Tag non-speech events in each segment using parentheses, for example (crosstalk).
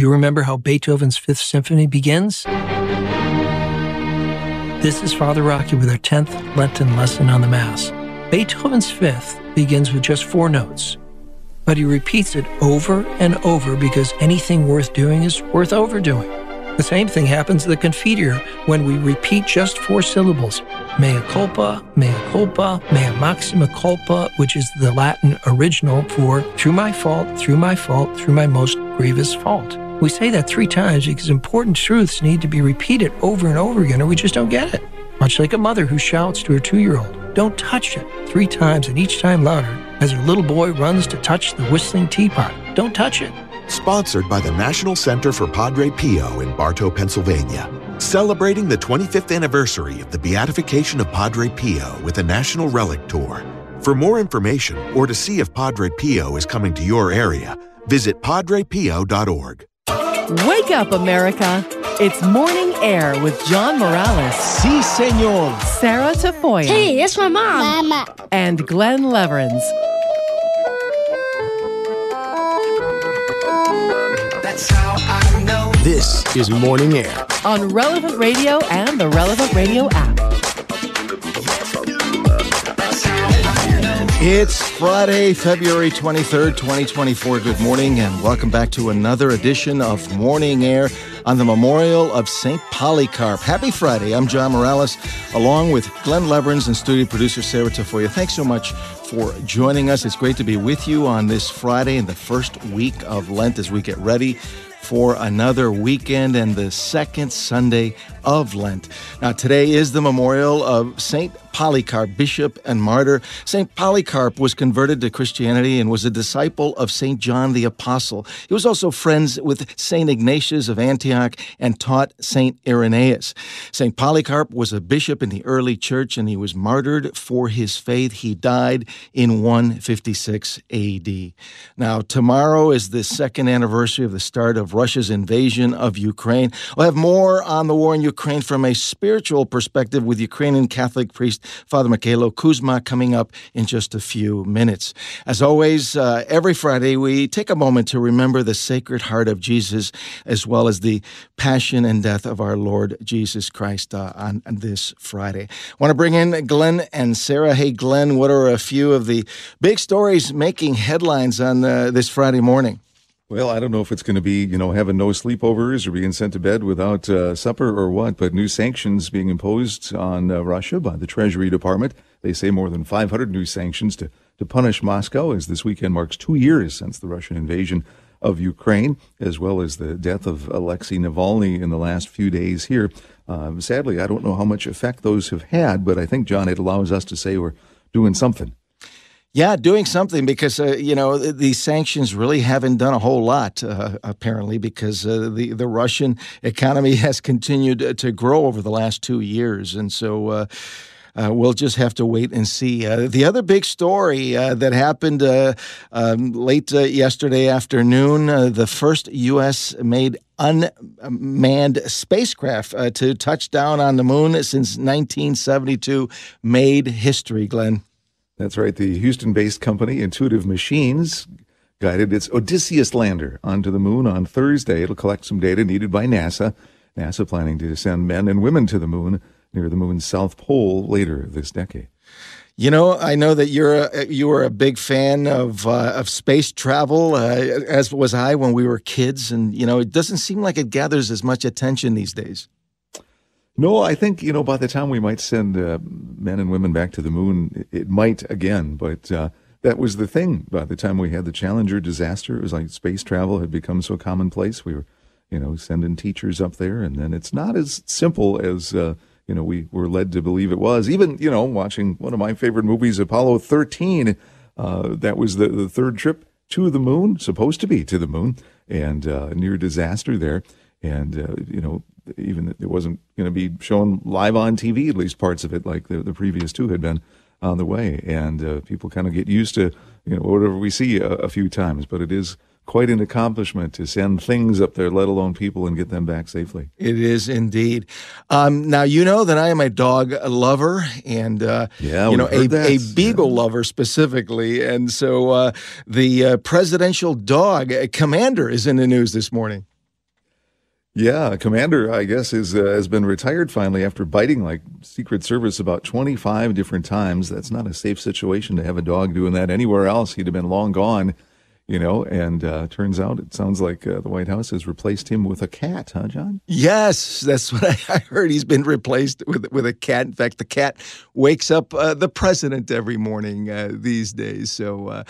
you remember how Beethoven's Fifth Symphony begins? This is Father Rocky with our 10th Lenten lesson on the Mass. Beethoven's Fifth begins with just four notes, but he repeats it over and over because anything worth doing is worth overdoing. The same thing happens in the Confiteor when we repeat just four syllables mea culpa, mea culpa, mea maxima culpa, which is the Latin original for through my fault, through my fault, through my most grievous fault. We say that three times because important truths need to be repeated over and over again or we just don't get it. Much like a mother who shouts to her two year old, Don't touch it, three times and each time louder as her little boy runs to touch the whistling teapot. Don't touch it. Sponsored by the National Center for Padre Pio in Barto, Pennsylvania. Celebrating the 25th anniversary of the beatification of Padre Pio with a national relic tour. For more information or to see if Padre Pio is coming to your area, visit padrepio.org. Wake up, America. It's Morning Air with John Morales. Si, senor. Sarah Tafoya. Hey, that's my mom. Mama. And Glen Lewerenz. That's how I know. This is Morning Air on Relevant Radio and the Relevant Radio app. It's Friday, February 23rd, 2024. Good morning, and welcome back to another edition of Morning Air on the memorial of St. Polycarp. Happy Friday. I'm John Morales, along with Glen Lewerenz and studio producer Sarah Tafoya. Thanks so much for joining us. It's great to be with you on this Friday in the first week of Lent as we get ready for another weekend and the second Sunday of Lent. Now, today is the memorial of St. Polycarp, bishop and martyr. St. Polycarp was converted to Christianity and was a disciple of St. John the Apostle. He was also friends with St. Ignatius of Antioch and taught St. Irenaeus. St. Polycarp was a bishop in the early church and he was martyred for his faith. He died in 156 AD. Now, tomorrow is the second anniversary of the start of Russia's invasion of Ukraine. We'll have more on the war in Ukraine from a spiritual perspective with Ukrainian Catholic priest Father Mykhailo Kuzma coming up in just a few minutes. As always, uh, every Friday we take a moment to remember the Sacred Heart of Jesus as well as the passion and death of our Lord Jesus Christ uh, on, on this Friday. I want to bring in Glen and Sarah. Hey, Glen, what are a few of the big stories making headlines on uh, this Friday morning? Well, I don't know if it's going to be, you know, having no sleepovers or being sent to bed without uh, supper or what, but new sanctions being imposed on uh, Russia by the Treasury Department. They say more than 500 new sanctions to, to punish Moscow as this weekend marks two years since the Russian invasion of Ukraine, as well as the death of Alexei Navalny in the last few days here. Uh, sadly, I don't know how much effect those have had, but I think, John, it allows us to say we're doing something. Yeah, doing something because uh, you know these sanctions really haven't done a whole lot uh, apparently because uh, the the Russian economy (laughs) has continued to grow over the last two years, and so. Uh, uh, we'll just have to wait and see. Uh, the other big story that happened um, late yesterday afternoon the first U.S. made unmanned spacecraft to touch down on the moon since 1972 made history, Glen. That's right. The Houston based company Intuitive Machines guided its Odysseus lander onto the moon on Thursday. It'll collect some data needed by NASA. NASA planning to send men and women to the moon near the moon's south pole later this decade. You know, I know that you're a, you were a big fan of uh, of space travel, uh, as was I when we were kids, and you know, it doesn't seem like it gathers as much attention these days. No, I think you know by the time we might send uh, men and women back to the moon, it might again. But uh, that was the thing. By the time we had the Challenger disaster, it was like space travel had become so commonplace. We were, you know, sending teachers up there, and then it's not as simple as uh, you know we were led to believe it was. Even you know, watching one of my favorite movies, Apollo 13. Uh, that was the, the third trip to the moon, supposed to be to the moon, and uh, near disaster there. And uh, you know, even it wasn't going to be shown live on TV, at least parts of it, like the, the previous two had been on the way. And uh, people kind of get used to you know whatever we see a, a, few times, but it is quite an accomplishment to send things up there, let alone people, and get them back safely. It is indeed. Um, now you know that I am a dog lover, and uh, yeah, you know a, a, beagle yeah. lover specifically, and so uh, the uh, presidential dog commander is in the news this morning. Yeah, Commander, I guess, is uh, has been retired finally after biting like Secret Service about 25 different times. That's not a safe situation to have a dog doing that anywhere else. He'd have been long gone you know, and uh, turns out it sounds like uh, the White House has replaced him with a cat, huh, John? Yes, that's what I, heard. He's been replaced with with a cat. In fact, the cat wakes up uh, the president every morning uh, these days. So, uh,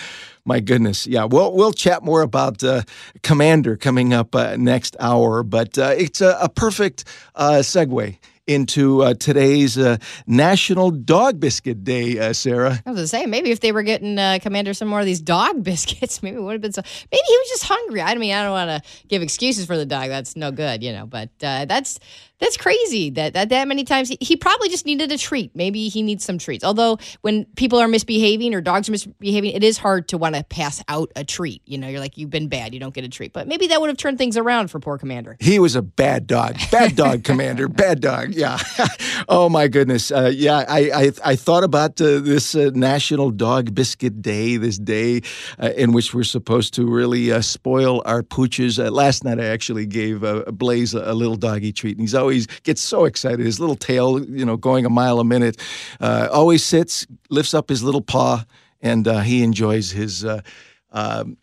my goodness, yeah. We'll we'll chat more about uh, Commander coming up next hour, but it's a, a perfect segue into uh, today's uh, National Dog Biscuit Day, uh, Sarah. I was going to say, maybe if they were getting uh, Commander some more of these dog (laughs) biscuits, maybe it would have been so. Maybe he was just hungry. I mean, I don't want to give excuses for the dog. That's no good, you know, but uh, that's that's crazy that that, that many times he, he, probably just needed a treat. Maybe he needs some treats. Although when people are misbehaving or dogs are misbehaving, it is hard to want to pass out a treat. You know, you're like you've been bad, you don't get a treat. But maybe that would have turned things around for poor Commander. He was a bad dog, bad dog, (laughs) Commander, bad dog. Yeah. (laughs) oh my goodness. Uh, yeah, I, I, I thought about uh, this uh, National Dog Biscuit Day, this day uh, in which we're supposed to really uh, spoil our pooches. Uh, last night I actually gave Blaze a, a little doggy treat, and he's always always gets so excited. His little tail, you know, going a mile a minute, uh, always sits, lifts up his little paw, and uh, he enjoys his. Uh, um,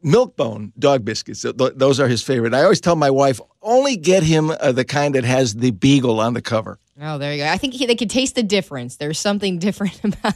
Milk-Bone dog biscuits. Those are his favorite. I always tell my wife, only get him uh, the kind that has the beagle on the cover. Oh, there you go. I think he, they could taste the difference. There's something (laughs) different about.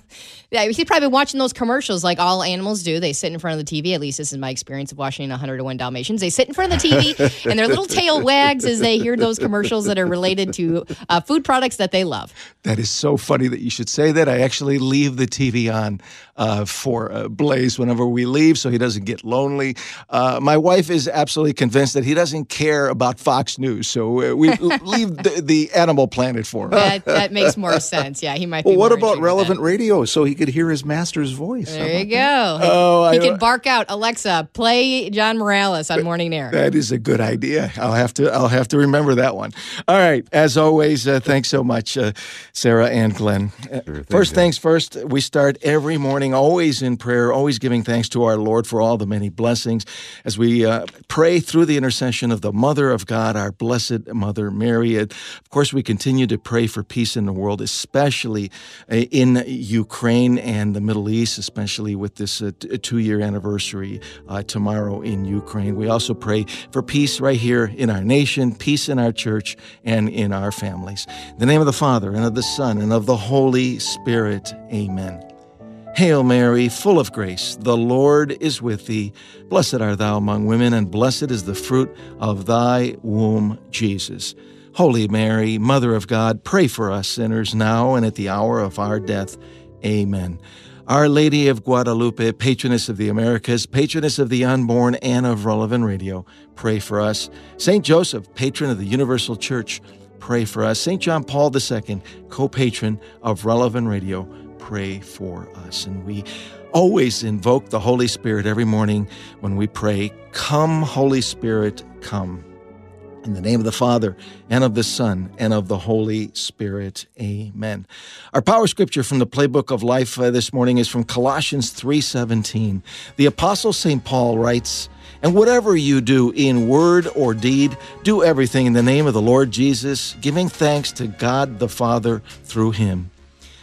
Yeah, he's probably watching those commercials like all animals do. They sit in front of the TV. At least this is my experience of watching 101 Dalmatians. They sit in front of the TV (laughs) and their little tail wags as they hear those commercials that are related to uh, food products that they love. That is so funny that you should say that. I actually leave the TV on uh, for uh, Blaze whenever we leave, so he doesn't get lonely. Uh, my wife is absolutely convinced that he doesn't care about Fox News, so uh, we (laughs) leave the, the Animal Planet for him. That, that makes (laughs) more sense. Yeah, he might. Well, what about relevant radio so he could hear his master's voice? There you go. Oh, he I, could bark out, Alexa, play John Morales on Morning Air. That is a good idea. I'll have to. I'll have to remember that one. All right. As always, uh, thanks so much, uh, Sarah and Glenn. Sure, first things first. We start every morning, always in prayer, always giving thanks to our Lord for all the many blessings, as we uh, pray through the intercession of the Mother of God, our blessed Mother Mary. Of course, we continue to pray for peace in the world, especially uh, in Ukraine and the Middle East, especially with this uh, two year anniversary uh, tomorrow in Ukraine. We also pray for peace right here in our nation, peace in our church, and in our families. In the name of the Father, and of the Son, and of the Holy Spirit. Amen. Hail Mary, full of grace, the Lord is with thee. Blessed art thou among women, and blessed is the fruit of thy womb, Jesus. Holy Mary, Mother of God, pray for us sinners now and at the hour of our death. Amen. Our Lady of Guadalupe, patroness of the Americas, patroness of the unborn and of relevant radio, pray for us. Saint Joseph, patron of the Universal Church, pray for us. St. John Paul II, co patron of relevant radio, pray for us. And we always invoke the Holy Spirit every morning when we pray, Come, Holy Spirit, come. In the name of the Father, and of the Son, and of the Holy Spirit. Amen. Our power scripture from the playbook of life uh, this morning is from Colossians 3:17. The apostle St. Paul writes, "And whatever you do in word or deed, do everything in the name of the Lord Jesus, giving thanks to God the Father through him."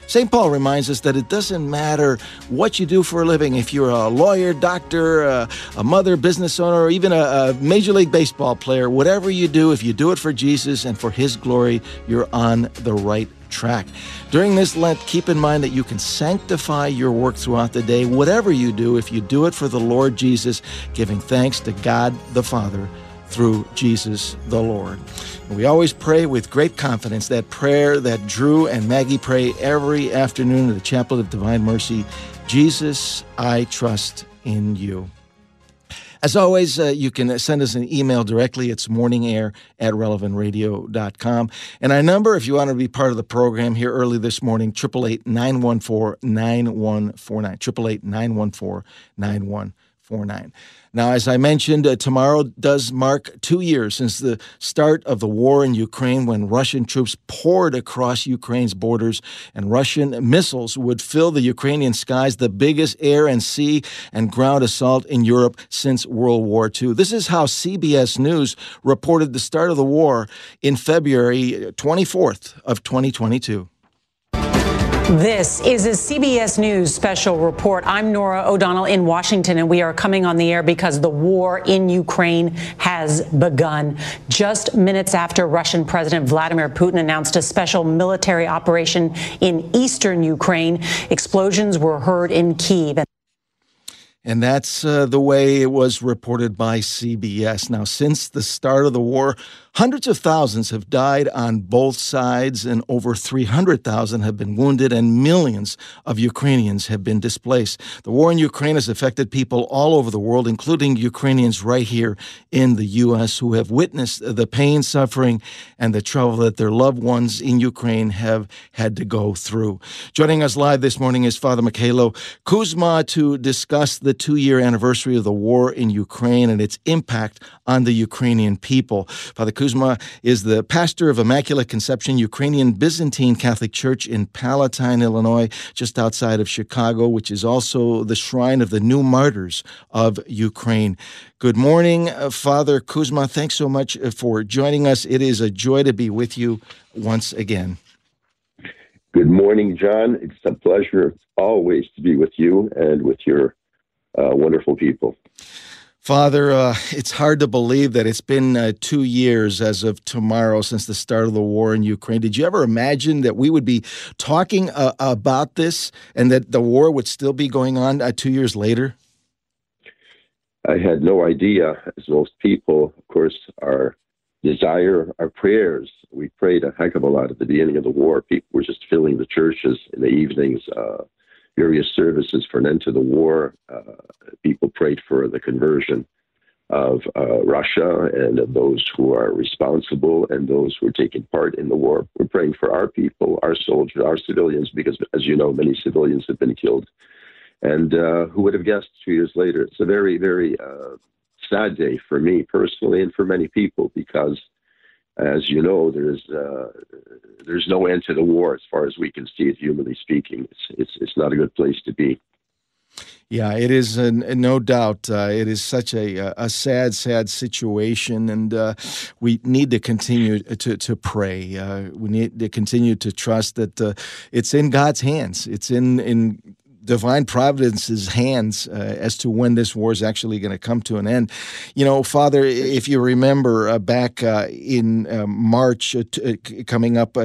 St. Paul reminds us that it doesn't matter what you do for a living, if you're a lawyer, doctor, a, mother, business owner, or even a, a Major League Baseball player, whatever you do, if you do it for Jesus and for His glory, you're on the right track. During this Lent, keep in mind that you can sanctify your work throughout the day, whatever you do, if you do it for the Lord Jesus, giving thanks to God the Father through Jesus the Lord. We always pray with great confidence that prayer that Drew and Maggie pray every afternoon at the Chapel of Divine Mercy Jesus, I trust in you. As always, uh, you can send us an email directly. It's morningair at relevantradio.com. And our number, if you want to be part of the program here early this morning, 888 914 9149. 888 914 9149. 49. Now, as I mentioned, uh, tomorrow does mark two years since the start of the war in Ukraine when Russian troops poured across Ukraine's borders and Russian missiles would fill the Ukrainian skies, the biggest air and sea and ground assault in Europe since World War II. This is how CBS News reported the start of the war in February 24th of 2022. This is a CBS News special report. I'm Norah O'Donnell in Washington, and we are coming on the air because the war in Ukraine has begun. Just minutes after Russian President Vladimir Putin announced a special military operation in eastern Ukraine, explosions were heard in Kiev. And that's uh, the way it was reported by CBS. Now, since the start of the war, hundreds of thousands have died on both sides, and over 300,000 have been wounded, and millions of Ukrainians have been displaced. The war in Ukraine has affected people all over the world, including Ukrainians right here in the U.S., who have witnessed the pain, suffering, and the trouble that their loved ones in Ukraine have had to go through. Joining us live this morning is Father Mykhailo Kuzma to discuss the the two year anniversary of the war in Ukraine and its impact on the Ukrainian people. Father Kuzma is the pastor of Immaculate Conception Ukrainian Byzantine Catholic Church in Palatine, Illinois, just outside of Chicago, which is also the shrine of the new martyrs of Ukraine. Good morning, uh, Father Kuzma. Thanks so much uh, for joining us. It is a joy to be with you once again. Good morning, John. It's a pleasure always to be with you and with your uh, wonderful people. Father, uh, it's hard to believe that it's been uh, two years as of tomorrow since the start of the war in Ukraine. Did you ever imagine that we would be talking uh, about this and that the war would still be going on uh, two years later? I had no idea, as most people, of course, our desire, our prayers. We prayed a heck of a lot at the beginning of the war. People were just filling the churches in the evenings uh, various services for an end to the war. Uh, people prayed for the conversion of uh, Russia and of those who are responsible and those who are taking part in the war. We're praying for our people, our soldiers, our civilians, because, as you know, many civilians have been killed. And uh, who would have guessed two years later? It's a very, very uh, sad day for me personally and for many people because as you know, there's uh, there's no end to the war as far as we can see it, humanly speaking. It's it's, it's not a good place to be. Yeah, it is, uh, no doubt. Uh, it is such a a sad, sad situation, and uh, we need to continue to to pray. Uh, we need to continue to trust that uh, it's in God's hands. It's in in divine providence's hands uh, as to when this war is actually going to come to an end. You know, Father, if you remember uh, back uh, in uh, March, uh, t- uh, coming up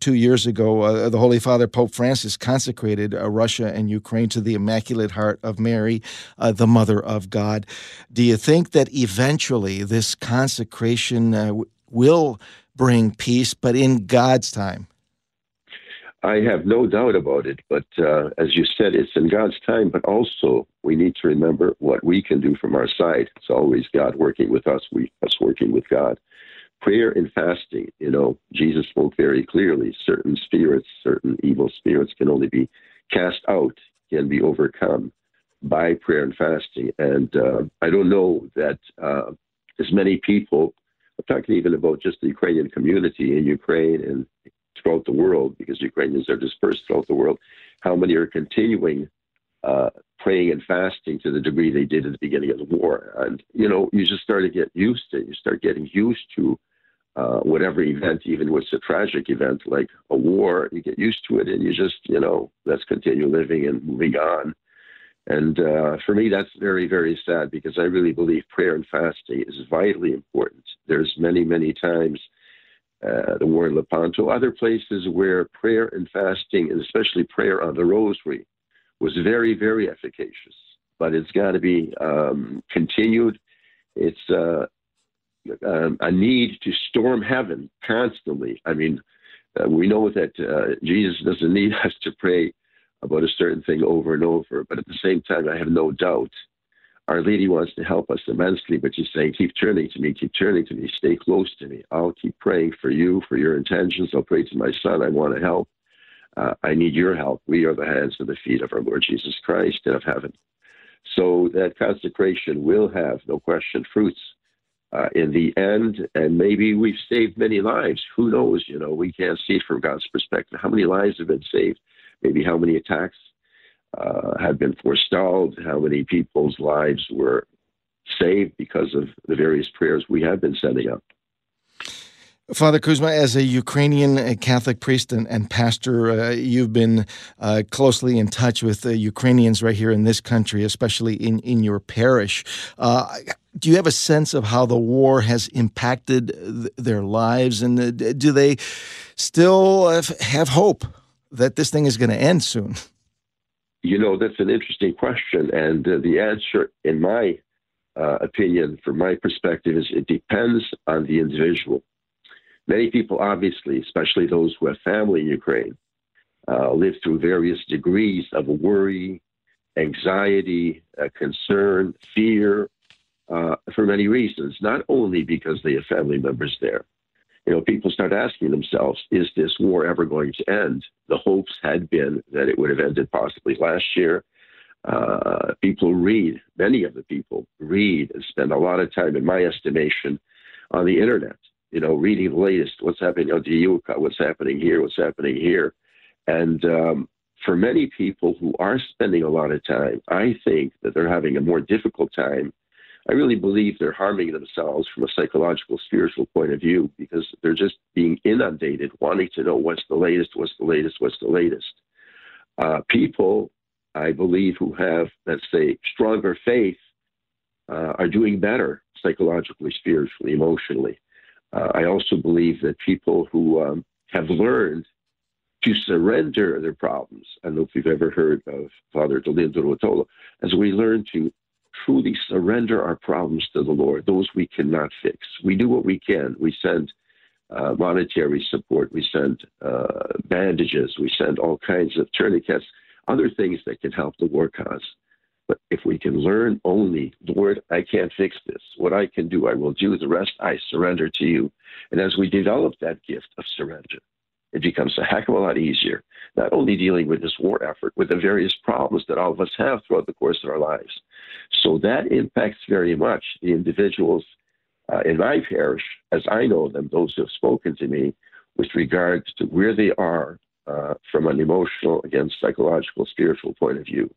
two years ago, the Holy Father Pope Francis consecrated Russia and Ukraine to the Immaculate Heart of Mary, the Mother of God. Do you think that eventually this consecration will bring peace, but in God's time? I have no doubt about it. But uh, as you said, it's in God's time, but also we need to remember what we can do from our side. It's always God working with us, we us working with God. Prayer and fasting, you know, Jesus spoke very clearly. Certain spirits, certain evil spirits can only be cast out, can be overcome by prayer and fasting. And uh, I don't know that uh, as many people, I'm talking even about just the Ukrainian community in Ukraine and throughout the world, because Ukrainians are dispersed throughout the world, how many are continuing uh, praying and fasting to the degree they did at the beginning of the war. And, you know, you just start to get used to it. You start getting used to uh, whatever event, even if it's a tragic event like a war, you get used to it and you just, you know, let's continue living and moving on. And uh, for me, that's very, very sad because I really believe prayer and fasting is vitally important. There's many, many times uh, the war in Lepanto, other places where prayer and fasting, and especially prayer on the rosary, was very, very efficacious. But it's got to be um, continued. It's uh, um, a need to storm heaven constantly. I mean, uh, we know that uh, Jesus doesn't (laughs) need us to pray about a certain thing over and over, but at the same time, I have no doubt our Lady wants to help us immensely, but she's saying, keep turning to me, keep turning to me, stay close to me. I'll keep praying for you, for your intentions. I'll pray to my son. I want to help. Uh, I need your help. We are the hands and the feet of our Lord Jesus Christ and of heaven. So that consecration will have, no question, fruits uh, in the end. And maybe we've saved many lives. Who knows? You know, we can't see it from God's perspective. How many lives have been saved? Maybe how many attacks uh, have been forestalled? How many people's lives were saved because of the various prayers we have been setting up? Father Kuzma, as a Ukrainian uh, Catholic priest and, and pastor, uh, you've been uh, closely in touch with the Ukrainians right here in this country, especially in, in your parish. Uh, do you have a sense of how the war has impacted th- their lives? And uh, do they still have hope that this thing is going to end soon? (laughs) You know, that's an interesting question. And uh, the answer, in my opinion, from my perspective, is it depends on the individual Many people, obviously, especially those who have family in Ukraine, uh, live through various degrees of worry, anxiety, uh, concern, fear, uh, for many reasons, not only because they have family members there. You know, people start asking themselves, is this war ever going to end? The hopes had been that it would have ended possibly last year. Uh, people read, many of the people read and spend a lot of time, in my estimation, on the internet you know, reading the latest, what's happening on Diuka, what's happening here, what's happening here. And um, for many people who are spending a lot of time, I think that they're having a more difficult time. I really believe they're harming themselves from a psychological, spiritual point of view because they're just being inundated, wanting to know what's the latest, what's the latest, what's the latest. Uh, people, I believe, who have, let's say, stronger faith uh, are doing better psychologically, spiritually, emotionally. Uh, I also believe that people who um, have learned to surrender their problems, I don't know if you've ever heard of Father Dolindo Ruotolo, as we learn to truly surrender our problems to the Lord, those we cannot fix. We do what we can. We send uh, monetary support, we send uh, bandages, we send all kinds of tourniquets, other things that can help the war cause. But if we can learn only, Lord, I can't fix this. What I can do, I will do. The rest, I surrender to you. And as we develop that gift of surrender, it becomes a heck of a lot easier, not only dealing with this war effort, with the various problems that all of us have throughout the course of our lives. So that impacts very much the individuals uh, in my parish, as I know them, those who have spoken to me, with regard to where they are uh, from an emotional, again, psychological, spiritual point of view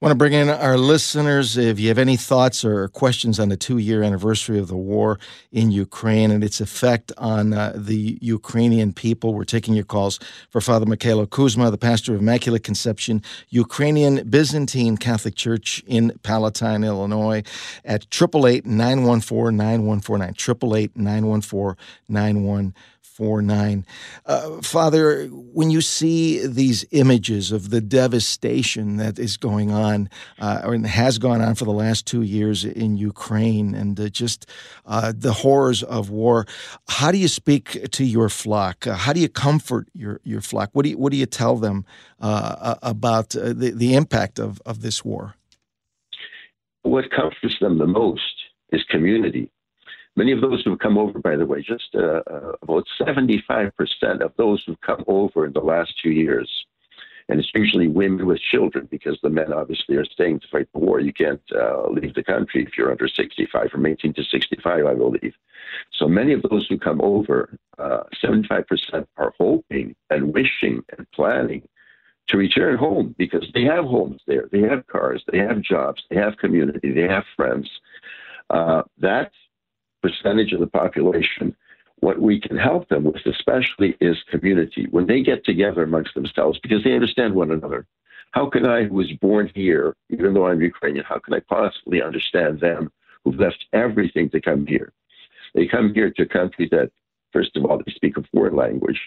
want to bring in our listeners. If you have any thoughts or questions on the two year anniversary of the war in Ukraine and its effect on uh, the Ukrainian people, we're taking your calls for Father Mykhailo Kuzma, the pastor of Immaculate Conception Ukrainian Byzantine Catholic Church in Palatine, Illinois, at 888 914 9149. 888 914 four nine. Uh, Father, when you see these images of the devastation that is going on uh, or has gone on for the last two years in Ukraine and uh, just uh, the horrors of war, how do you speak to your flock? Uh, how do you comfort your, your flock? What do you, what do you tell them uh, about the, the impact of, of this war? What comforts them the most is community Many of those who've come over, by the way, just uh, uh, about 75% of those who've come over in the last two years, and it's usually women with children because the men obviously are staying to fight the war. You can't uh, leave the country if you're under 65, from 18 to 65, I believe. So many of those who come over, uh, 75% are hoping and wishing and planning to return home because they have homes there, they have cars, they have jobs, they have community, they have friends. Uh, percentage of the population, what we can help them with, especially, is community. When they get together amongst themselves, because they understand one another. How can I, who was born here, even though I'm Ukrainian, how can I possibly understand them who've left everything to come here? They come here to a country that, first of all, they speak a foreign language.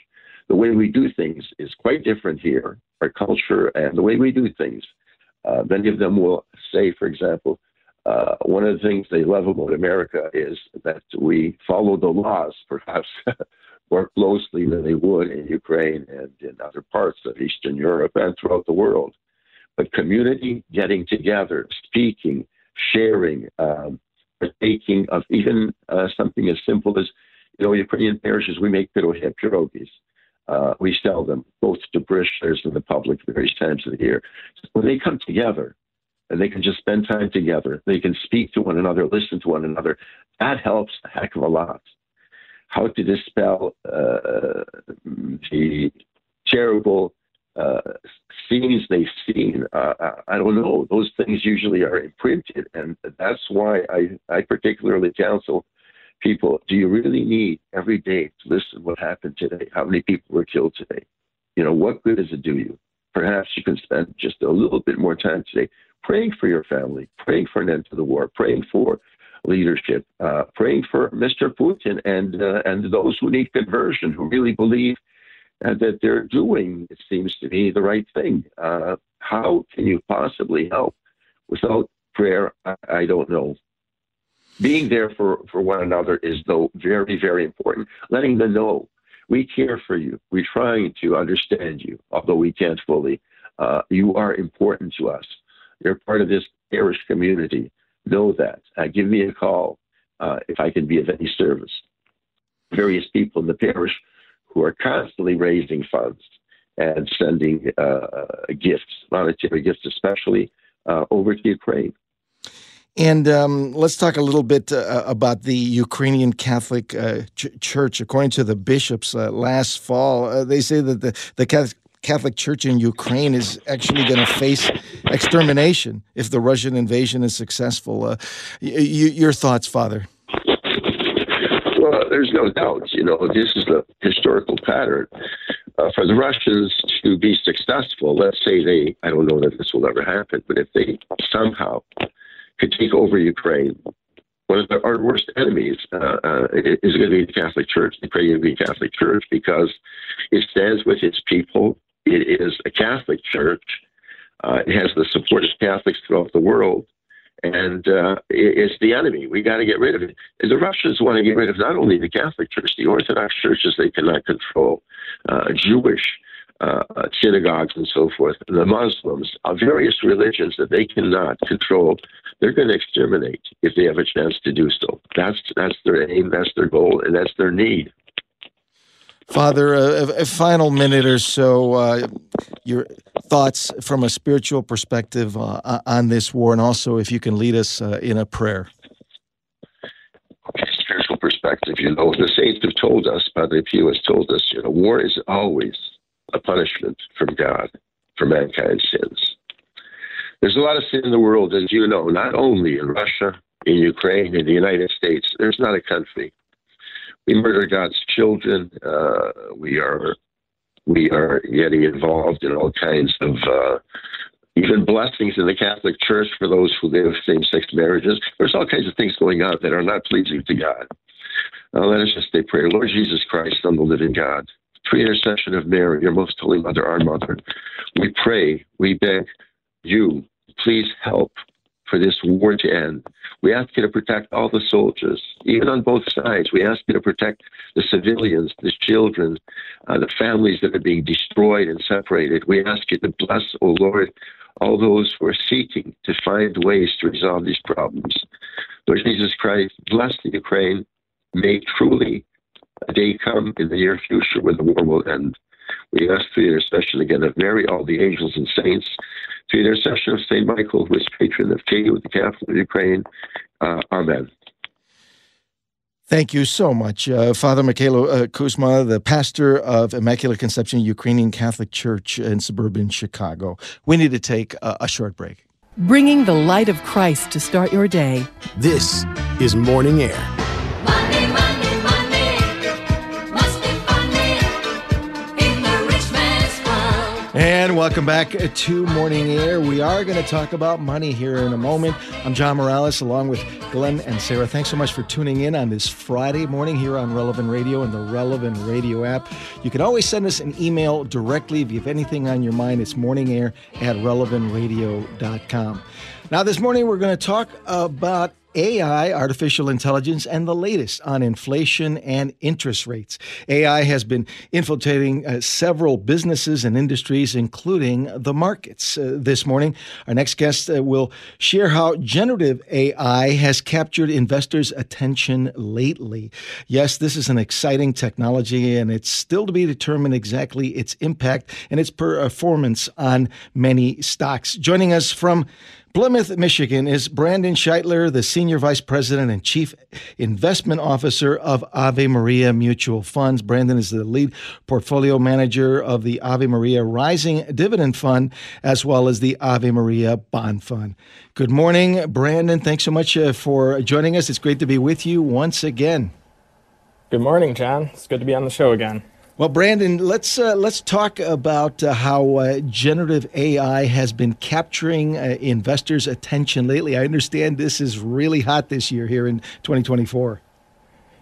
The way we do things is quite different here, our culture and the way we do things. Uh, many of them will say, for example, uh, one of the things they love about America is that we follow the laws, (laughs) perhaps more closely than they would in Ukraine and in other parts of Eastern Europe and throughout the world. But community getting together, speaking, sharing, um, partaking of even uh, something as simple as, you know, Ukrainian parishes, we make pierogies. Uh, we sell them both to parishioners and the public various times of the year. When they come together, and they can just spend time together. They can speak to one another, listen to one another. That helps a heck of a lot. How to dispel uh, the terrible uh, scenes they've seen. Uh, I don't know. Those things usually are imprinted, and that's why I, I particularly counsel people: Do you really need every day to listen what happened today? How many people were killed today? You know, what good does it do you? Perhaps you can spend just a little bit more time today praying for your family, praying for an end to the war, praying for leadership, uh, praying for Mr. Putin and uh, and those who need conversion, who really believe uh, that they're doing, it seems to me, the right thing. Uh, how can you possibly help without prayer? I, I, don't know. Being there for, for one another is, though, very, very important. Letting them know we care for you. We're trying to understand you, although we can't fully. Uh, you are important to us. You're part of this parish community. Know that. Uh, give me a call uh, if I can be of any service. Various people in the parish who are constantly raising funds and sending uh, gifts, monetary gifts especially, uh, over to Ukraine. And um, let's talk a little bit uh, about the Ukrainian Catholic uh, Ch- Church. According to the bishops uh, last fall, uh, they say that the, the Catholic Church in Ukraine is actually going to face extermination if the Russian invasion is successful. Uh, y- y- your thoughts, Father? Well, there's no doubt. You know, this is the historical pattern. Uh, for the Russians to be successful, let's say they, I don't know that this will ever happen, but if they somehow could take over Ukraine, one of the, our worst enemies uh, uh, is going to be the Catholic Church, the Ukrainian Catholic Church, because it stands with its people. It is a Catholic church. Uh, it has the support of Catholics throughout the world and uh, it's the enemy. We got to get rid of it. And the Russians want to get rid of not only the Catholic Church, the Orthodox churches they cannot control, uh, Jewish uh, synagogues and so forth, the Muslims, uh, various religions that they cannot control. They're going to exterminate if they have a chance to do so. That's that's their aim, that's their goal, and that's their need. Father, a, a, final minute or so, uh, your thoughts from a spiritual perspective uh, on this war, and also if you can lead us uh, in a prayer. Spiritual perspective, you know, the saints have told us, Padre Pio has told us, you know, war is always a punishment from God for mankind's sins. There's a lot of sin in the world, as you know, not only in Russia, in Ukraine, in the United States. There's not a country we murder God's children. Uh, we are we are getting involved in all kinds of uh, even blessings in the Catholic Church for those who live same-sex marriages. There's all kinds of things going on that are not pleasing to God. Now let us just say prayer. Lord Jesus Christ, of the living God, through intercession of Mary, your most holy mother, our mother, we pray, we beg you, please help for this war to end. We ask you to protect all the soldiers, even on both sides. We ask you to protect the civilians, the children, uh, the families that are being destroyed and separated. We ask you to bless, O oh Lord, all those who are seeking to find ways to resolve these problems. Lord Jesus Christ, bless the Ukraine. May truly a day come in the near future when the war will end. We ask for your intercession again of Mary, all the angels and saints, to the intercession of St. Michael, who is patron of Kyiv, the capital of Ukraine. Uh, amen. Thank you so much, uh, Father Mykhailo uh, Kuzma, the pastor of Immaculate Conception Ukrainian Catholic Church in suburban Chicago. We need to take a, a short break. Bringing the light of Christ to start your day. This is Morning Air. And welcome back to Morning Air. We are going to talk about money here in a moment. I'm John Morales along with Glen and Sarah. Thanks so much for tuning in on this Friday morning here on Relevant Radio and the Relevant Radio app. You can always send us an email directly if you have anything on your mind. It's morningair at relevantradio.com. Now, this morning we're going to talk about AI, artificial intelligence, and the latest on inflation and interest rates. AI has been infiltrating uh, several businesses and industries, including the markets. Uh, this morning, our next guest uh, will share how generative AI has captured investors' attention lately. Yes, this is an exciting technology, and it's still to be determined exactly its impact and its performance on many stocks. Joining us from Plymouth, Michigan is Brandon Scheitler, the Senior Vice President and Chief Investment Officer of Ave Maria Mutual Funds. Brandon is the lead portfolio manager of the Ave Maria Rising Dividend Fund as well as the Ave Maria Bond Fund. Good morning, Brandon. Thanks so much uh, for joining us. It's great to be with you once again. Good morning, John. It's good to be on the show again. Well, Brandon, let's uh, let's talk about uh, how uh, generative AI has been capturing uh, investors' attention lately. I understand this is really hot this year here in 2024.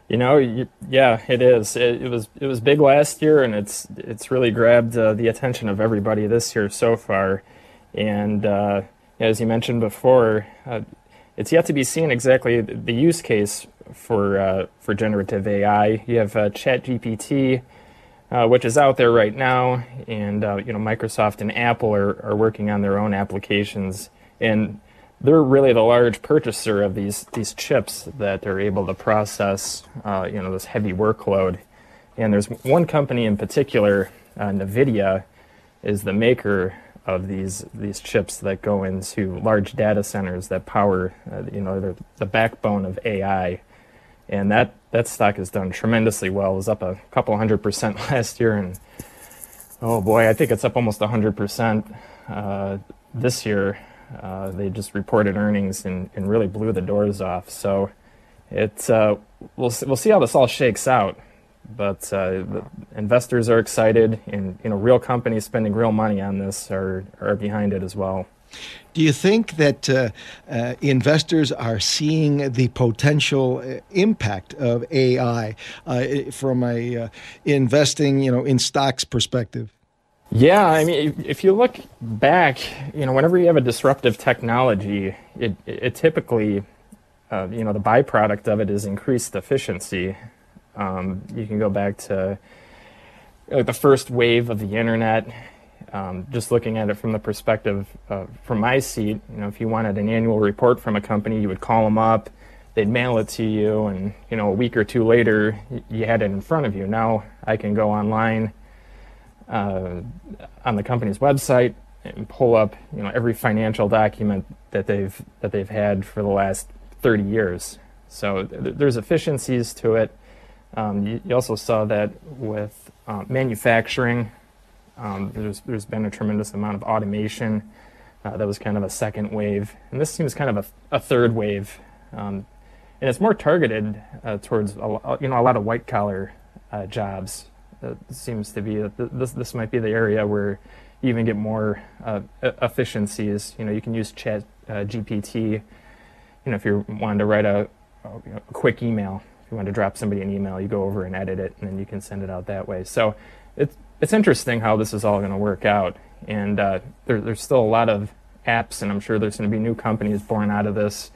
You know, yeah, it is. It, it was it was big last year, and it's it's really grabbed uh, the attention of everybody this year so far. And uh, as you mentioned before, it's yet to be seen exactly the use case for for generative AI. You have ChatGPT uh, which is out there right now, and uh, you know Microsoft and Apple are, are working on their own applications, and they're really the large purchaser of these these chips that are able to process uh, you know this heavy workload. And there's one company in particular, uh, Nvidia, is the maker of these these chips that go into large data centers that power uh, you know the backbone of AI and that that stock has done tremendously well. It was up a couple hundred percent (laughs) last year, and oh boy, I think it's up almost hundred percent uh, this year. Uh, they just reported earnings and, and really blew the doors off. So it's uh, we'll we'll see how this all shakes out. But uh, investors are excited, and you know, real companies spending real money on this are are behind it as well. Do you think that uh, uh, investors are seeing the potential uh, impact of AI uh, from a uh, investing, you know, in stocks perspective? Yeah, I mean, if you look back, you know, whenever you have a disruptive technology, it, it typically, uh, you know, the byproduct of it is increased efficiency. Um, you can go back to like the first wave of the internet um, just looking at it from the perspective from my seat, you know, if you wanted an annual report from a company, you would call them up, they'd mail it to you, and you know, a week or two later, you had it in front of you. Now I can go online uh, on the company's website and pull up, you know, every financial document that they've that they've had for the last 30 years. So th- there's efficiencies to it. Um, you, you, also saw that with uh, manufacturing. Um, there's, there's been a tremendous amount of automation. Uh, that was kind of a second wave. And this seems kind of a, a third wave. Um, and it's more targeted uh, towards a, you know, a lot of white collar uh, jobs. It seems to be that this, this might be the area where you even get more uh, efficiencies. You know, you can use Chat uh, GPT. You know, if you're wanting to write a, a quick email, if you want to drop somebody an email, you go over and edit it, and then you can send it out that way. So it's it's interesting how this is all going to work out. And uh, there, there's still a lot of apps, and I'm sure there's going to be new companies born out of this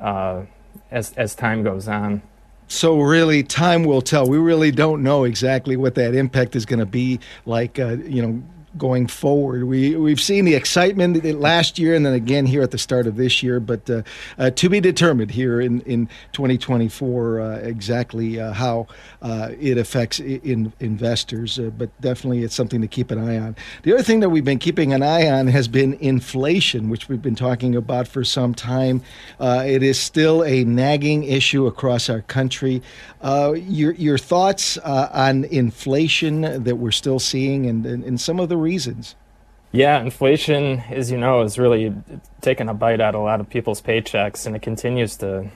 uh, as as time goes on. So really, time will tell. We really don't know exactly what that impact is going to be like. Uh, you know, going forward. We we've seen the excitement last year and then again here at the start of this year, but uh, uh, to be determined here in in 2024 uh, exactly uh, how uh, it affects in, investors. Uh, but definitely, it's something to keep an eye on. The other thing that we've been keeping an eye on has been inflation, which we've been talking about for some time. it is still a nagging issue across our country. your your thoughts on inflation that we're still seeing and, and, and some of the reasons. Yeah, inflation, as you know, is really taking a bite out of a lot of people's paychecks, and it continues to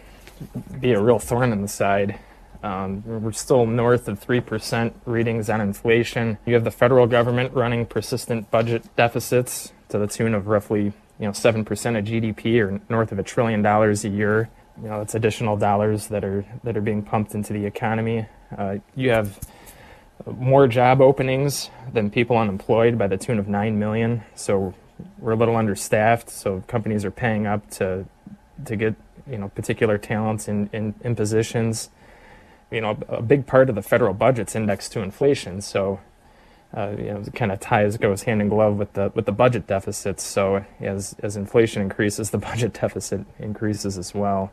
be a real thorn in the side. Um, we're still north of 3% readings on inflation. You have the federal government running persistent budget deficits to the tune of roughly you know, 7% of GDP or north of a trillion dollars a year. You know, it's additional dollars that are, that are being pumped into the economy. Uh, you have more job openings than people unemployed by the tune of 9 million. So we're a little understaffed. So companies are paying up to to get you know particular talents in, in, in positions. You know, a big part of the federal budget's indexed to inflation. So uh, you know, it kind of ties goes hand in glove with the with the budget deficits. So as as inflation increases, the (laughs) budget deficit increases as well.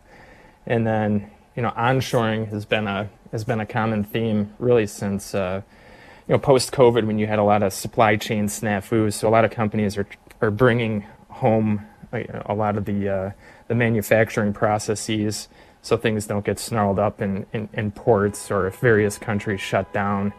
And then you know, onshoring has been a has been a common theme really since uh, you know post COVID when you had a lot of supply chain snafus. So a lot of companies are are bringing home a lot of the uh, the manufacturing processes, so things don't get snarled up in, in, in ports or if various countries shut down.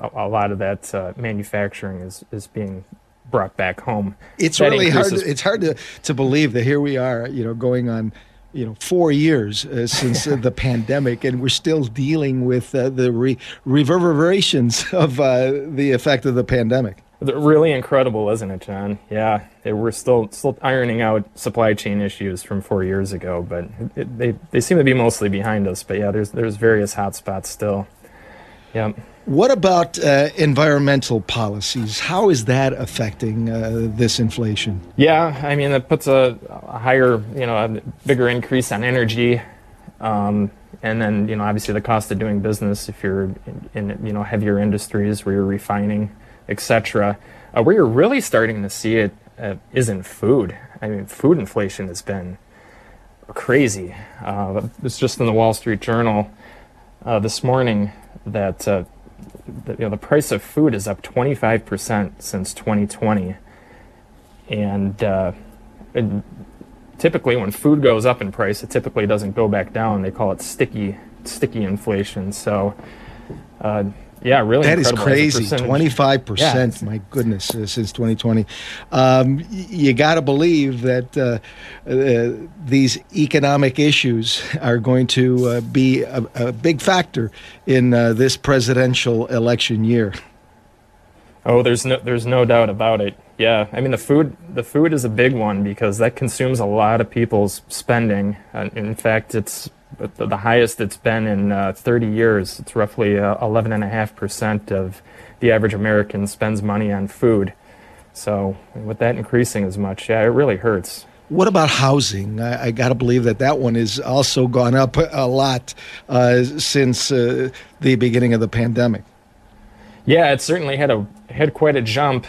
A, a lot of that uh, manufacturing is, is being brought back home. It's That really hard. To, it's hard to, to believe that here we are, you know, going on, you know, four years uh, since uh, the (laughs) pandemic, and we're still dealing with uh, the re- reverberations of uh, the effect of the pandemic. Really incredible, isn't it, John? Yeah, it, we're still still ironing out supply chain issues from four years ago, but it, they they seem to be mostly behind us. But yeah, there's there's various hotspots still. Yeah. What about uh, environmental policies? How is that affecting uh, this inflation? Yeah, I mean that puts a, a higher, you know, a bigger increase on energy, um, and then you know obviously the cost of doing business if you're in, in you know heavier industries where you're refining, etc. Uh, where you're really starting to see it uh, is in food. I mean, food inflation has been crazy. Uh, it's just in the Wall Street Journal uh, this morning that the, you know the price of food is up 25% since 2020 and uh, typically when food goes up in price, it typically doesn't go back down. They call it sticky sticky inflation. So, uh, yeah, really That is crazy. Twenty five percent. My goodness, uh, since twenty twenty. Um, you got to believe that uh, uh, these economic issues are going to uh, be a, a big factor in uh, this presidential election year. Oh, there's no there's no doubt about it. Yeah, I mean the food the food is a big one because that consumes a lot of people's spending. Uh, in fact, it's the, the highest it's been in uh, 30 years. It's roughly uh, 11.5 percent of the average American spends money on food. So with that increasing as much, yeah, it really hurts. What about housing? I, I got to believe that that one has also gone up a lot uh, since uh, the beginning of the pandemic. Yeah, it certainly had a had quite a jump.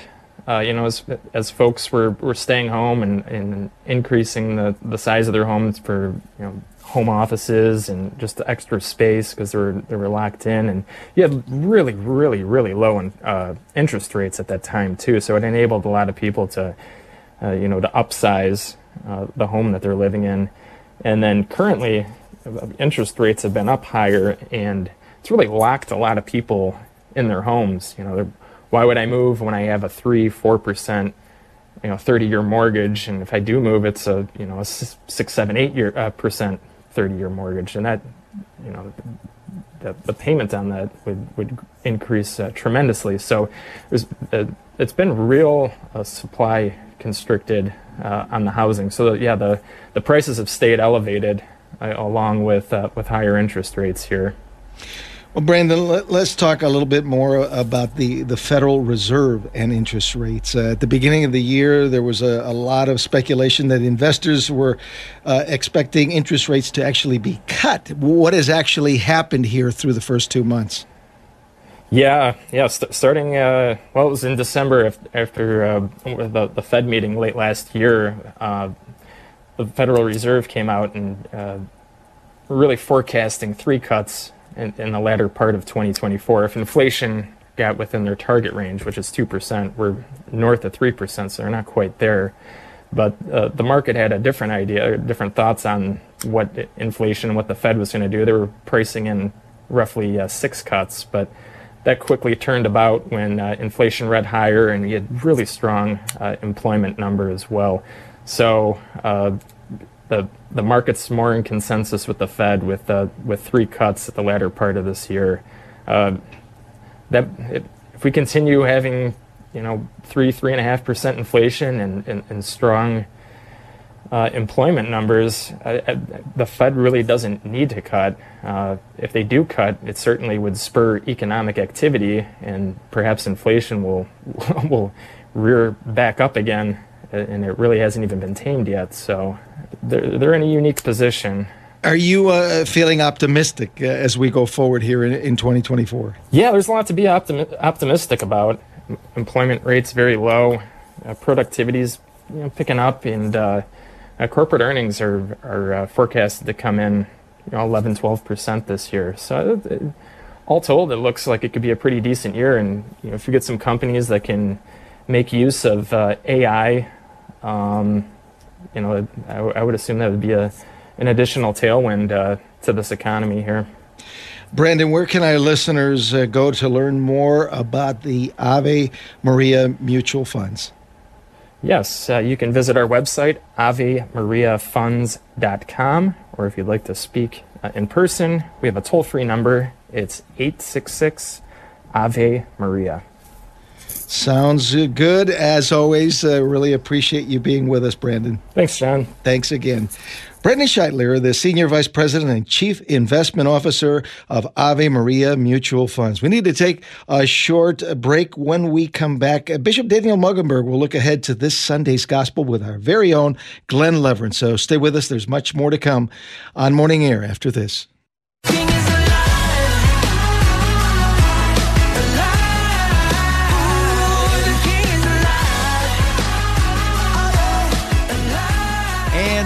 Uh, you know, as as folks were, were staying home and, and increasing the, the size of their homes for you know home offices and just the extra space because they were they were locked in and you had really really really low in, uh, interest rates at that time too. So it enabled a lot of people to uh, you know to upsize uh, the home that they're living in. And then currently, interest rates have been up higher, and it's really locked a lot of people in their homes. You know, why would I move when I have a three, four percent, you know, thirty-year mortgage, and if I do move, it's a you know a six, seven, eight year uh, percent thirty-year mortgage, and that, you know, the, the payment on that would would increase uh, tremendously. So, uh, it's been real uh, supply constricted uh, on the housing. So yeah, the the prices have stayed elevated uh, along with uh, with higher interest rates here. Well, Brandon, let, us talk a little bit more about the, the Federal Reserve and interest rates. Uh, at the beginning of the year, there was a, a lot of speculation that investors were uh, expecting interest rates to actually be cut. What has actually happened here through the first two months? Yeah, yeah. St- starting, uh, well, it was in December af- after uh, the, the Fed meeting late last year. Uh, the Federal Reserve came out and uh, really forecasting three cuts in, in the latter part of 2024. If inflation got within their target range, which is 2%, we're north of 3%, so they're not quite there. But uh, the market had a different idea, different thoughts on what inflation what the Fed was going to do. They were pricing in roughly uh, six cuts, but that quickly turned about when uh, inflation read higher and you had really strong uh, employment number as well. So uh, the the market's more in consensus with the Fed with uh, with three cuts at the latter part of this year. Uh, that it, if we continue having you know three three and a half percent inflation and, and, and strong uh, employment numbers, the Fed really doesn't need to cut. Uh, if they do cut, it certainly would spur economic activity, and perhaps inflation will (laughs) will rear back up again, and it really hasn't even been tamed yet. So they're they're in a unique position. Are you uh, feeling optimistic uh, as we go forward here in, in 2024? Yeah, there's a lot to be optimi- optimistic about. Employment rates very low, uh, productivity's you know, picking up, and uh, uh, corporate earnings are are uh, forecasted to come in, you know, 11, 12 percent this year. So, all told, it looks like it could be a pretty decent year. And you know, if you get some companies that can make use of uh, AI, um, you know, I, I would assume that would be a an additional tailwind uh, to this economy here. Brandon, where can our listeners uh, go to learn more about the Ave Maria Mutual Funds? Yes, uh, you can visit our website, avemariafunds.com, or if you'd like to speak uh, in person, we have a toll free number. It's 866 Ave Maria. Sounds good. As always, uh, really appreciate you being with us, Brandon. Thanks, John. Thanks again. Brandon Scheitler, the Senior Vice President and Chief Investment Officer of Ave Maria Mutual Funds. We need to take a short break. When we come back, Bishop Daniel Mueggenborg will look ahead to this Sunday's Gospel with our very own Glen Lewerenz. So stay with us. There's much more to come on Morning Air after this.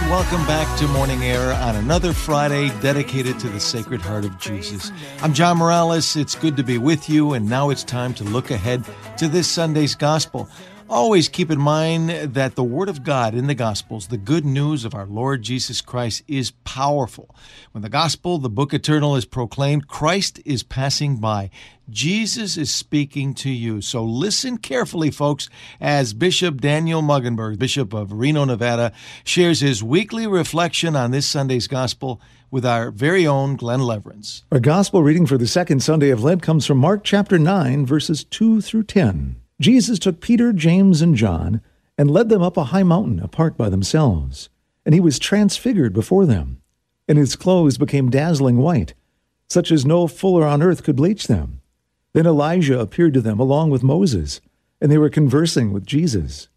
Welcome back to Morning Air on another Friday dedicated to the Sacred Heart of Jesus. I'm John Morales. It's good to be with you, and now it's time to look ahead to this Sunday's Gospel. Always keep in mind that the Word of God in the Gospels, the good news of our Lord Jesus Christ, is powerful. When the Gospel, the book eternal, is proclaimed, Christ is passing by. Jesus is speaking to you. So listen carefully, folks, as Bishop Daniel Mueggenborg, Bishop of Reno, Nevada, shares his weekly reflection on this Sunday's Gospel with our very own Glen Lewerenz. Our Gospel reading for the second Sunday of Lent comes from Mark chapter 9, verses 2 through 10. Jesus took Peter, James, and John and led them up a high mountain apart by themselves. And he was transfigured before them, and his clothes became dazzling white, such as no fuller on earth could bleach them. Then Elijah appeared to them along with Moses, and they were conversing with Jesus.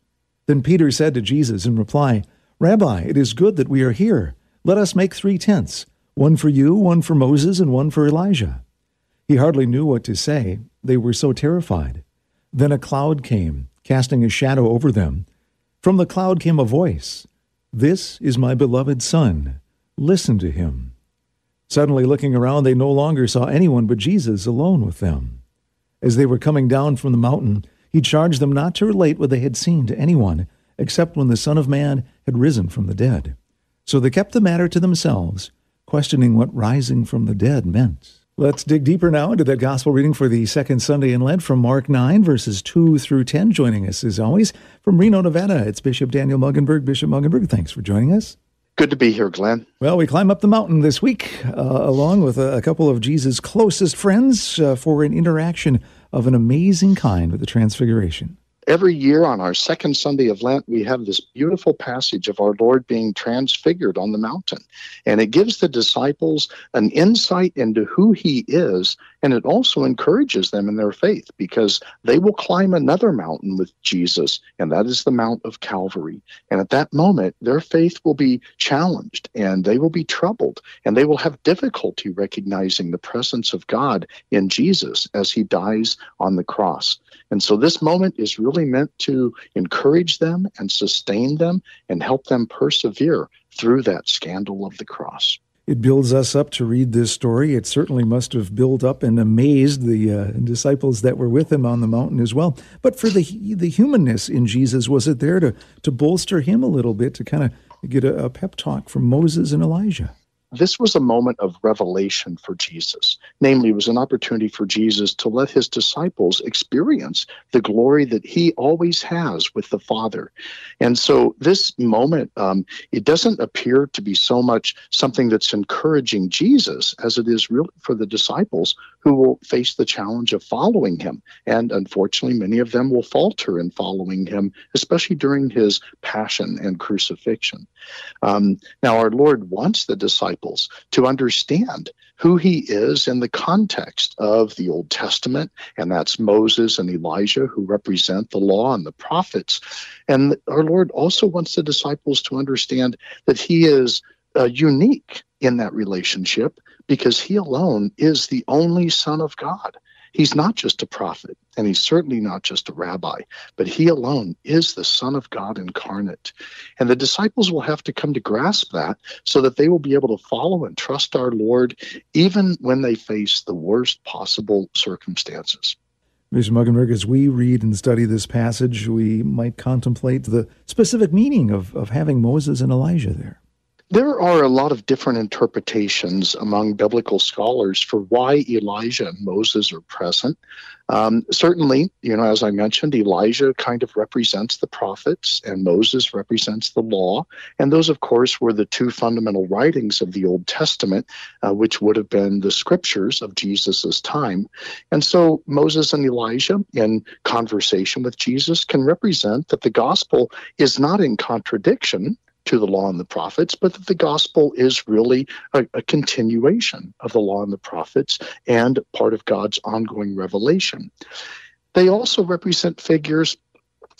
Then Peter said to Jesus in reply, Rabbi, it is good that we are here. Let us make three tents one for you, one for Moses, and one for Elijah. He hardly knew what to say. They were so terrified. Then a cloud came, casting a shadow over them. From the cloud came a voice This is my beloved Son. Listen to him. Suddenly, looking around, they no longer saw anyone but Jesus alone with them. As they were coming down from the mountain, he charged them not to relate what they had seen to anyone, except when the Son of Man had risen from the dead. So they kept the matter to themselves, questioning what rising from the dead meant. Let's dig deeper now into that gospel reading for the second Sunday in Lent from Mark 9, verses 2 through 10. Joining us, as always, from Reno, Nevada, it's Bishop Daniel Mueggenborg. Bishop Mueggenborg, thanks for joining us. Good to be here, Glen. Well, we climb up the mountain this week, uh, along with a, a, couple of Jesus' closest friends, uh, for an interaction of an amazing kind with the Transfiguration every year on our second Sunday of Lent, we have this beautiful passage of our Lord being transfigured on the mountain. And it gives the disciples an insight into who he is. And it also encourages them in their faith because they will climb another mountain with Jesus, and that is the Mount of Calvary. And at that moment, their faith will be challenged and they will be troubled and they will have difficulty recognizing the presence of God in Jesus as he dies on the cross. And so this moment is really meant to encourage them and sustain them and help them persevere through that scandal of the cross. It builds us up to read this story. It certainly must have built up and amazed the uh, disciples that were with him on the mountain as well. But for the the humanness in Jesus, was it there to to bolster him a little bit to kind of get a, a pep talk from Moses and Elijah? This was a moment of revelation for Jesus. Namely, it was an opportunity for Jesus to let his disciples experience the glory that he always has with the Father. And so, this moment, um, it doesn't appear to be so much something that's encouraging Jesus as it is really for the disciples who will face the challenge of following him. And unfortunately, many of them will falter in following him, especially during his passion and crucifixion. Um, now, our Lord wants the disciples to understand who he is in the context of the Old Testament, and that's Moses and Elijah who represent the law and the prophets. And our Lord also wants the disciples to understand that he is uh, unique in that relationship because he alone is the only Son of God. He's not just a prophet, and he's certainly not just a rabbi, but he alone is the Son of God incarnate. And the disciples will have to come to grasp that so that they will be able to follow and trust our Lord even when they face the worst possible circumstances. Mr. Mueggenborg, as we read and study this passage, we might contemplate the specific meaning of, of having Moses and Elijah there. There are a lot of different interpretations among biblical scholars for why Elijah and Moses are present. Um, certainly, you know, as I mentioned, Elijah kind of represents the prophets and Moses represents the law. And those, of course, were the two fundamental writings of the Old Testament, uh, which would have been the scriptures of Jesus' time. And so Moses and Elijah, in conversation with Jesus, can represent that the gospel is not in contradiction to the law and the prophets, but that the gospel is really a, a, continuation of the law and the prophets and part of God's ongoing revelation. They also represent figures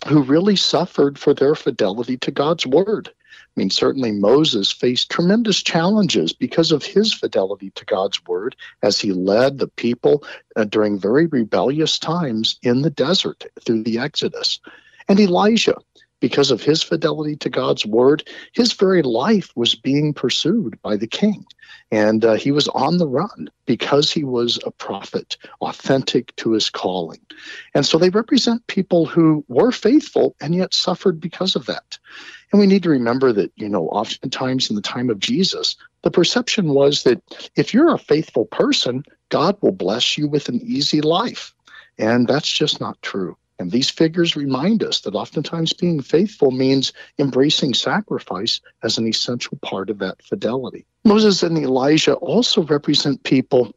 who really suffered for their fidelity to God's word. I mean, certainly Moses faced tremendous challenges because of his fidelity to God's word as he led the people uh, during very rebellious times in the desert through the Exodus. And Elijah, because of his fidelity to God's word, his very life was being pursued by the king. And uh, he was on the run because he was a prophet, authentic to his calling. And so they represent people who were faithful and yet suffered because of that. And we need to remember that, you know, oftentimes in the time of Jesus, the perception was that if you're a faithful person, God will bless you with an easy life. And that's just not true. And these figures remind us that oftentimes being faithful means embracing sacrifice as an essential part of that fidelity. Moses and Elijah also represent people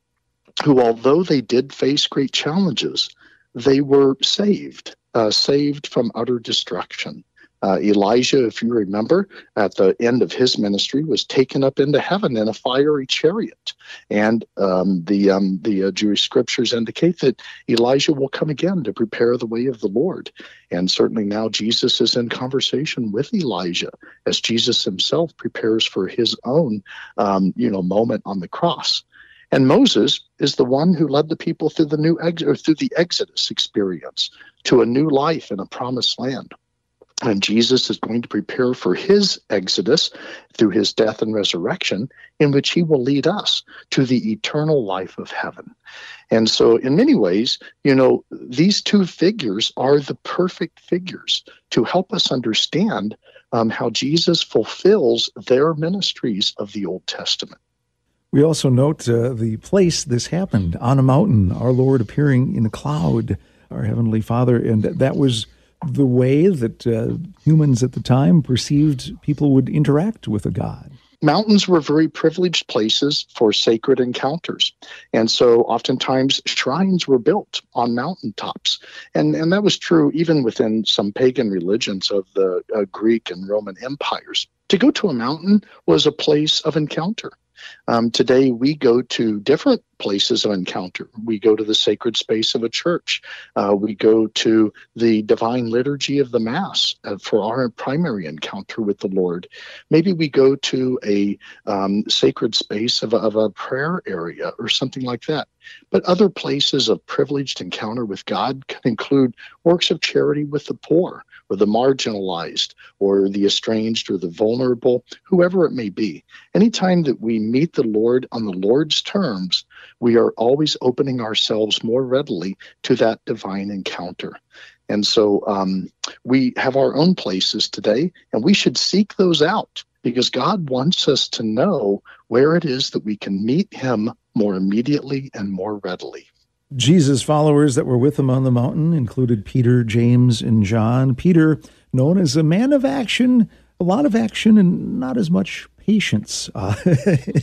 who, although they did face great challenges, they were saved, uh, saved from utter destruction. Uh, Elijah, if you remember, at the end of his ministry, was taken up into heaven in a fiery chariot. And um, the um, the uh, Jewish scriptures indicate that Elijah will come again to prepare the way of the Lord. And certainly now Jesus is in conversation with Elijah as Jesus himself prepares for his own, um, you know, moment on the cross. And Moses is the one who led the people through the new ex- or through the Exodus experience to a new life in a promised land. And Jesus is going to prepare for his exodus through his death and resurrection, in which he will lead us to the eternal life of heaven. And so, in many ways, you know, these two figures are the perfect figures to help us understand um, how Jesus fulfills their ministries of the Old Testament. We also note uh, the place this happened on a mountain, our Lord appearing in a cloud, our Heavenly Father, and that was the way that uh, humans at the time perceived people would interact with a god. Mountains were very privileged places for sacred encounters. And so oftentimes shrines were built on mountaintops. And, and that was true even within some pagan religions of the uh, Greek and Roman empires. To go to a mountain was a place of encounter. Um, today, we go to different places of encounter. We go to the sacred space of a church. Uh, we go to the divine liturgy of the Mass uh, for our primary encounter with the Lord. Maybe we go to a um, sacred space of a, of a prayer area or something like that. But other places of privileged encounter with God can include works of charity with the poor or the marginalized or the estranged or the vulnerable, whoever it may be. Anytime that we meet the Lord on the Lord's terms, we are always opening ourselves more readily to that divine encounter. And so um, we have our own places today, and we should seek those out because God wants us to know where it is that we can meet Him more immediately and more readily. Jesus' followers that were with him on the mountain included Peter, James, and John. Peter, known as a man of action, a lot of action and not as much patience. (laughs) Uh,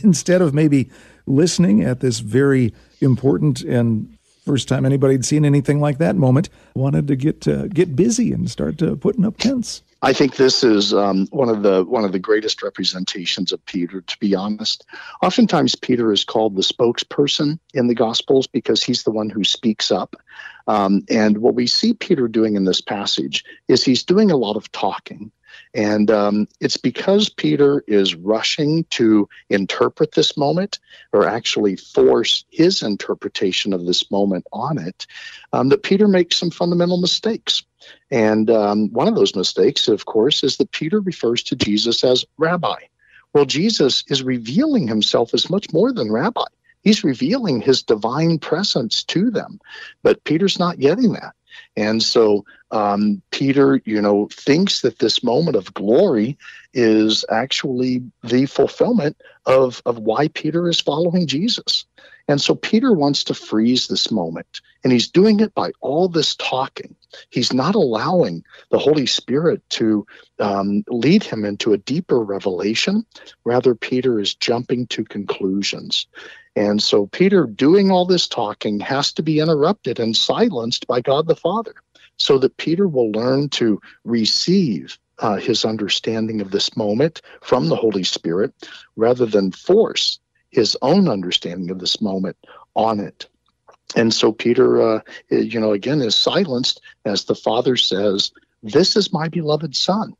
instead of maybe listening at this very important and first time anybody had seen anything like that moment, wanted to get uh, get busy and start uh, putting up tents. I think this is um, one of the one of the greatest representations of Peter. To be honest, oftentimes Peter is called the spokesperson in the Gospels because he's the one who speaks up. Um, and what we see Peter doing in this passage is he's doing a lot of talking. And um, it's because Peter is rushing to interpret this moment or actually force his interpretation of this moment on it um, that Peter makes some fundamental mistakes. And um, one of those mistakes, of course, is that Peter refers to Jesus as rabbi. Well, Jesus is revealing himself as much more than rabbi. He's revealing his divine presence to them. But Peter's not getting that. And so um, Peter, you know, thinks that this moment of glory is actually the fulfillment of, of why Peter is following Jesus. And so Peter wants to freeze this moment, and he's doing it by all this talking. He's not allowing the Holy Spirit to um, lead him into a deeper revelation. Rather, Peter is jumping to conclusions. And so Peter, doing all this talking, has to be interrupted and silenced by God the Father so that Peter will learn to receive uh, his understanding of this moment from the Holy Spirit rather than force his own understanding of this moment on it. And so Peter, uh, you know, again is silenced as the Father says, This is my beloved Son.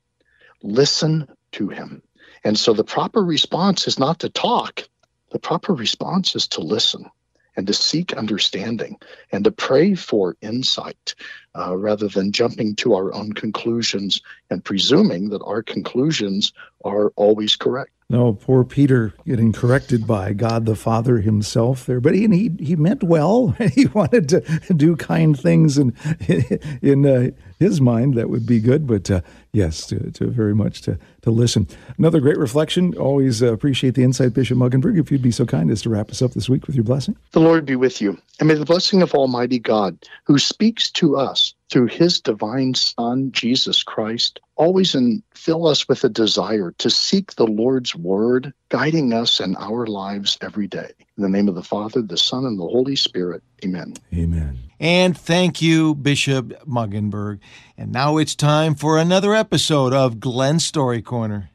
Listen to him. And so the proper response is not to talk, the proper response is to listen and to seek understanding and to pray for insight uh, rather than jumping to our own conclusions and presuming that our conclusions are always correct. No, poor Peter getting corrected by God the Father himself there. But he he, he meant well. (laughs) He wanted to do kind things, and (laughs) in uh, his mind that would be good. But uh, yes, to, to, very much to to listen. Another great reflection. Always uh, appreciate the insight, Bishop Mueggenborg. If you'd be so kind as to wrap us up this week with your blessing. The Lord be with you, and may the blessing of Almighty God, who speaks to us through His divine Son Jesus Christ always in, fill us with a desire to seek the Lord's word, guiding us in our lives every day. In the name of the Father, the Son, and the Holy Spirit. Amen. Amen. And thank you, Bishop Mueggenborg. And now it's time for another episode of Glen Story Corner.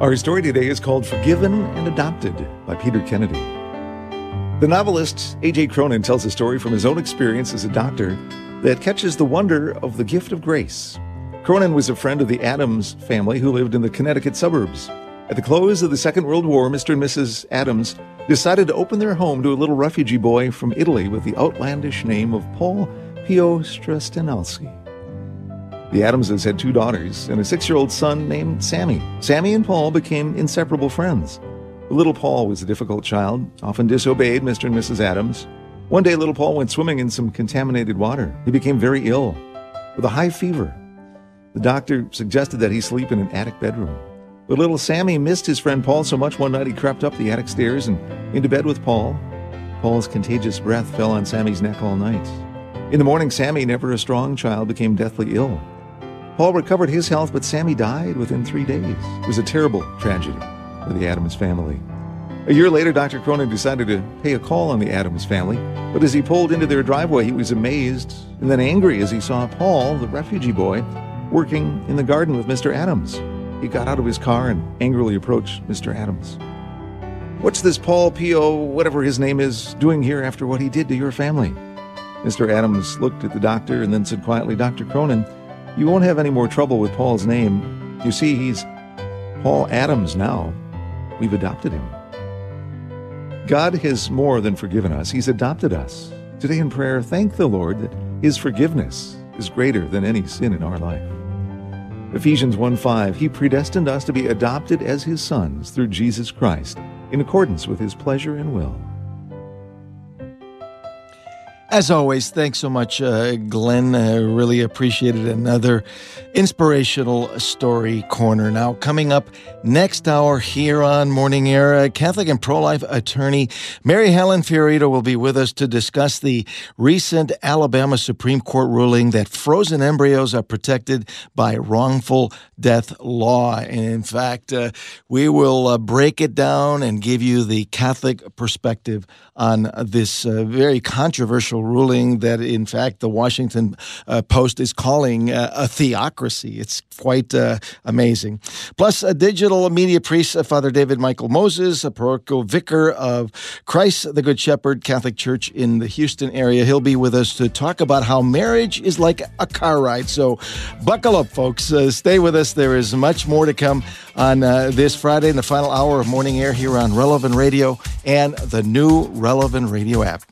Our story today is called Forgiven and Adopted by Peter Kennedy. The novelist A.J. Cronin tells a story from his own experience as a doctor that catches the wonder of the gift of grace. Cronin was a friend of the Adams family who lived in the Connecticut suburbs. At the close of the Second World War, Mr. and Mrs. Adams decided to open their home to a little refugee boy from Italy with the outlandish name of Paul Pio Strastenalski. The Adamses had two daughters and a six year old son named Sammy. Sammy and Paul became inseparable friends. Little Paul was a difficult child, often disobeyed Mr. and Mrs. Adams. One day, little Paul went swimming in some contaminated water. He became very ill, with a high fever. The doctor suggested that he sleep in an attic bedroom. But little Sammy missed his friend Paul so much one night he crept up the attic stairs and into bed with Paul. Paul's contagious breath fell on Sammy's neck all night. In the morning, Sammy, never a strong child, became deathly ill. Paul recovered his health, but Sammy died within three days. It was a terrible tragedy for the Adams family. A year later, Dr. Cronin decided to pay a call on the Adams family, but as he pulled into their driveway, he was amazed and then angry as he saw Paul, the refugee boy, working in the garden with Mr. Adams. He got out of his car and angrily approached Mr. Adams. What's this Paul Pio, whatever his name is, doing here after what he did to your family? Mr. Adams looked at the doctor and then said quietly, Dr. Cronin, you won't have any more trouble with Paul's name. You see, he's Paul Adams now. We've adopted him. God has more than forgiven us, He's adopted us. Today in prayer, thank the Lord that His forgiveness is greater than any sin in our life. Ephesians 1 5, He predestined us to be adopted as His sons through Jesus Christ, in accordance with His pleasure and will. As always, thanks so much, uh, Glen. Uh, really appreciated another inspirational story corner. Now, coming up next hour here on Morning Air, Catholic and pro life attorney Mary Hallan FioRito will be with us to discuss the recent Alabama Supreme Court ruling that frozen embryos are protected by wrongful death law. And in fact, uh, we will uh, break it down and give you the Catholic perspective on this uh, very controversial ruling that, in fact, the Washington uh, Post is calling uh, a theocracy. It's quite uh, amazing. Plus, a digital media priest, uh, Father David Michael Moses, a parochial vicar of Christ the Good Shepherd Catholic Church in the Houston area. He'll be with us to talk about how marriage is like a car ride. So, buckle up, folks. Stay with us. There is much more to come on this Friday in the final hour of morning air here on Relevant Radio and the new Relevant Radio app.